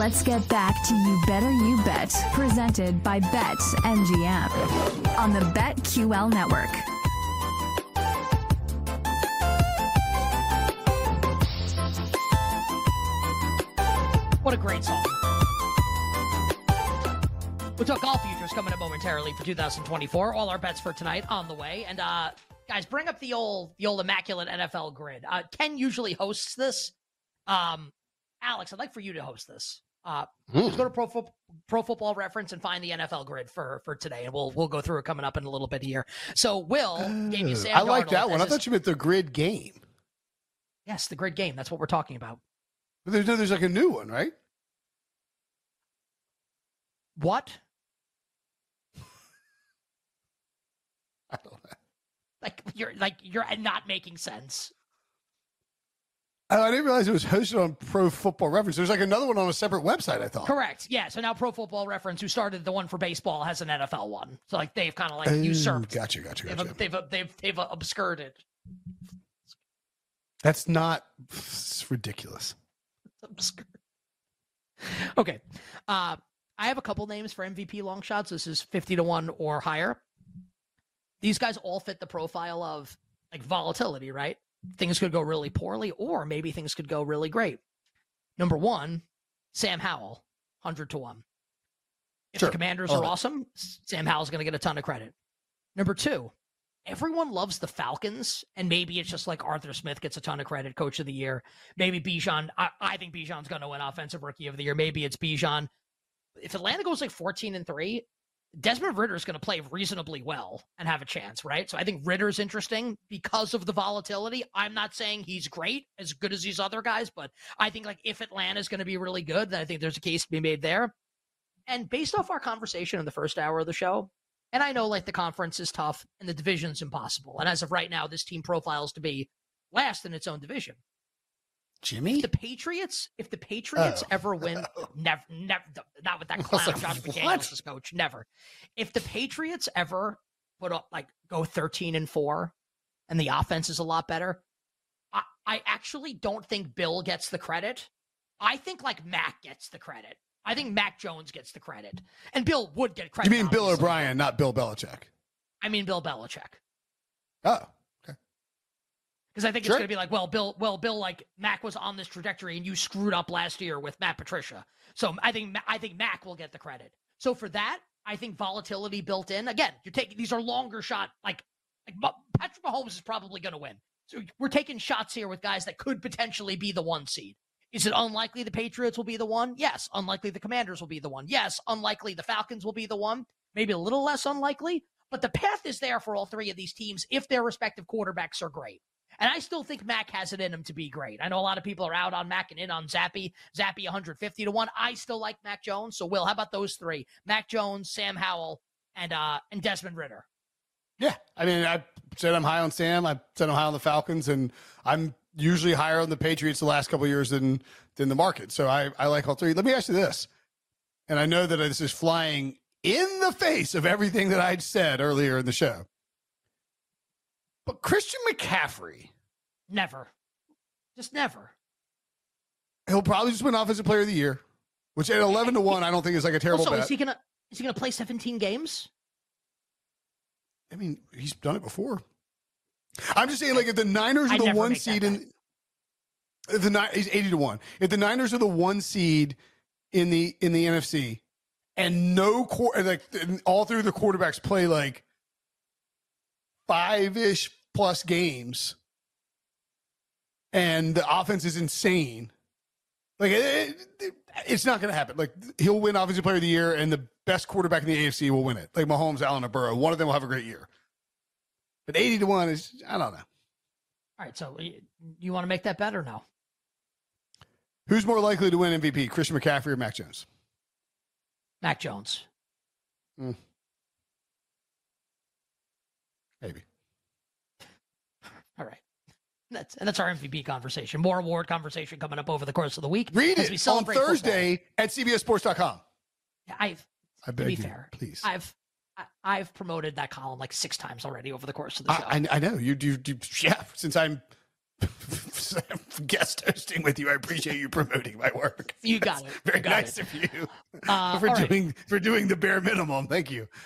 Let's get back to You Better You Bet, presented by Bet MGM on the BetQL network. What a great song. We'll talk golf futures coming up momentarily for 2024. All our bets for tonight on the way. And uh guys, bring up the old the old immaculate NFL grid. Uh Ken usually hosts this. Um Alex, I'd like for you to host this. Uh, Let's go to Pro, Fo- Pro Football Reference and find the NFL grid for for today, and we'll we'll go through it coming up in a little bit here. So, Will gave you Sam I like Darnold that one. I his- thought you meant the grid game. yes, the grid game. That's what we're talking about. But there's, there's like a new one, right? What? I don't know. Like you're like you're not making sense. Oh, I didn't realize it was hosted on Pro Football Reference. There's like another one on a separate website. I thought. Correct. Yeah. So now Pro Football Reference, who started the one for baseball, has an NFL one. So like they've kind of like Oh, usurped. Gotcha, gotcha, They've, gotcha. they've they've they've obscured That's not. It's ridiculous. Obscured. Okay. Uh, I have a couple names for MVP long shots. This is fifty to one or higher. These guys all fit the profile of like volatility, right? Things could go really poorly, or maybe things could go really great. Number one, Sam Howell, hundred to one. If Sure. the Commanders Love are it. awesome, Sam Howell's going to get a ton of credit. Number two, everyone loves the Falcons, and maybe it's just like Arthur Smith gets a ton of credit, Coach of the Year. Maybe Bijan. I, I think Bijan's going to win Offensive Rookie of the Year. Maybe it's Bijan. If Atlanta goes like fourteen and three, Desmond Ridder is going to play reasonably well and have a chance, right? So I think Ridder's interesting because of the volatility. I'm not saying he's great, as good as these other guys, but I think like if Atlanta's going to be really good, then I think there's a case to be made there. And based off our conversation in the first hour of the show, and I know like the conference is tough and the division's impossible. And as of right now, this team profiles to be last in its own division. Jimmy. If the Patriots, if the Patriots Oh. ever win, never, never, not with that clown like, Josh? McDaniels as coach, never. If the Patriots ever put up like go thirteen and four, and the offense is a lot better, I, I actually don't think Bill gets the credit. I think like Mac gets the credit. I think Mac Jones gets the credit, and Bill would get credit. You mean Bill. O'Brien, not Bill Belichick? I mean Bill Belichick. Oh, Because I think Sure. it's going to be like, well, Bill, well, Bill, like Mac was on this trajectory, and you screwed up last year with Matt Patricia. So I think I think Mac will get the credit. So for that, I think volatility built in. Again, you're taking these are longer shot. Like like Patrick Mahomes is probably going to win. So we're taking shots here with guys that could potentially be the one seed. Is it unlikely the Patriots will be the one? Yes. Unlikely the Commanders will be the one. Yes. Unlikely the Falcons will be the one. Maybe a little less unlikely, but the path is there for all three of these teams if their respective quarterbacks are great. And I still think Mac has it in him to be great. I know a lot of people are out on Mac and in on Zappe. Zappe 150 to 1. I still like Mac Jones. So Will, how about those three? Mac Jones, Sam Howell, and uh and Desmond Ridder. yeah. I mean, I said I'm high on Sam. I said I'm high on the Falcons, and I'm usually higher on the Patriots the last couple years than than the market. So I I like all three. Let me ask you this, and I know that this is flying in the face of everything that I'd said earlier in the show. But Christian McCaffrey, Never. Just never. he'll probably just win Offensive Player of the Year, which at eleven to one, I don't think is like a terrible Also, bet. is he gonna is he gonna play 17 games? I mean, he's done it before. I'm just saying, like, if the Niners are the one seed in the he's eighty to one. If the Niners are the one seed in the in the NFC, and no quar like all through the quarterbacks play like five ish plus games and the offense is insane, like it, it, it's not going to happen. Like he'll win Offensive Player of the Year, and the best quarterback in the AFC will win it. Like Mahomes, Allen, or Burrow, one of them will have a great year. But eighty to one is I don't know. All right, so you, you want to make that better now? Who's more likely to win MVP, Christian McCaffrey or Mac Jones? Mac Jones. Hmm. Maybe. That's and that's our MVP conversation. More award conversation coming up over the course of the week. Read as it we on Thursday at CBSSports.com. football. I've I to be you, fair, please. I've I've promoted that column like six times already over the course of the show. I, I, I know you do. Yeah, since I'm guest hosting with you, I appreciate you promoting my work. You got That's it. Very got nice it. of you Uh, for all right. doing for doing the bare minimum. Thank you.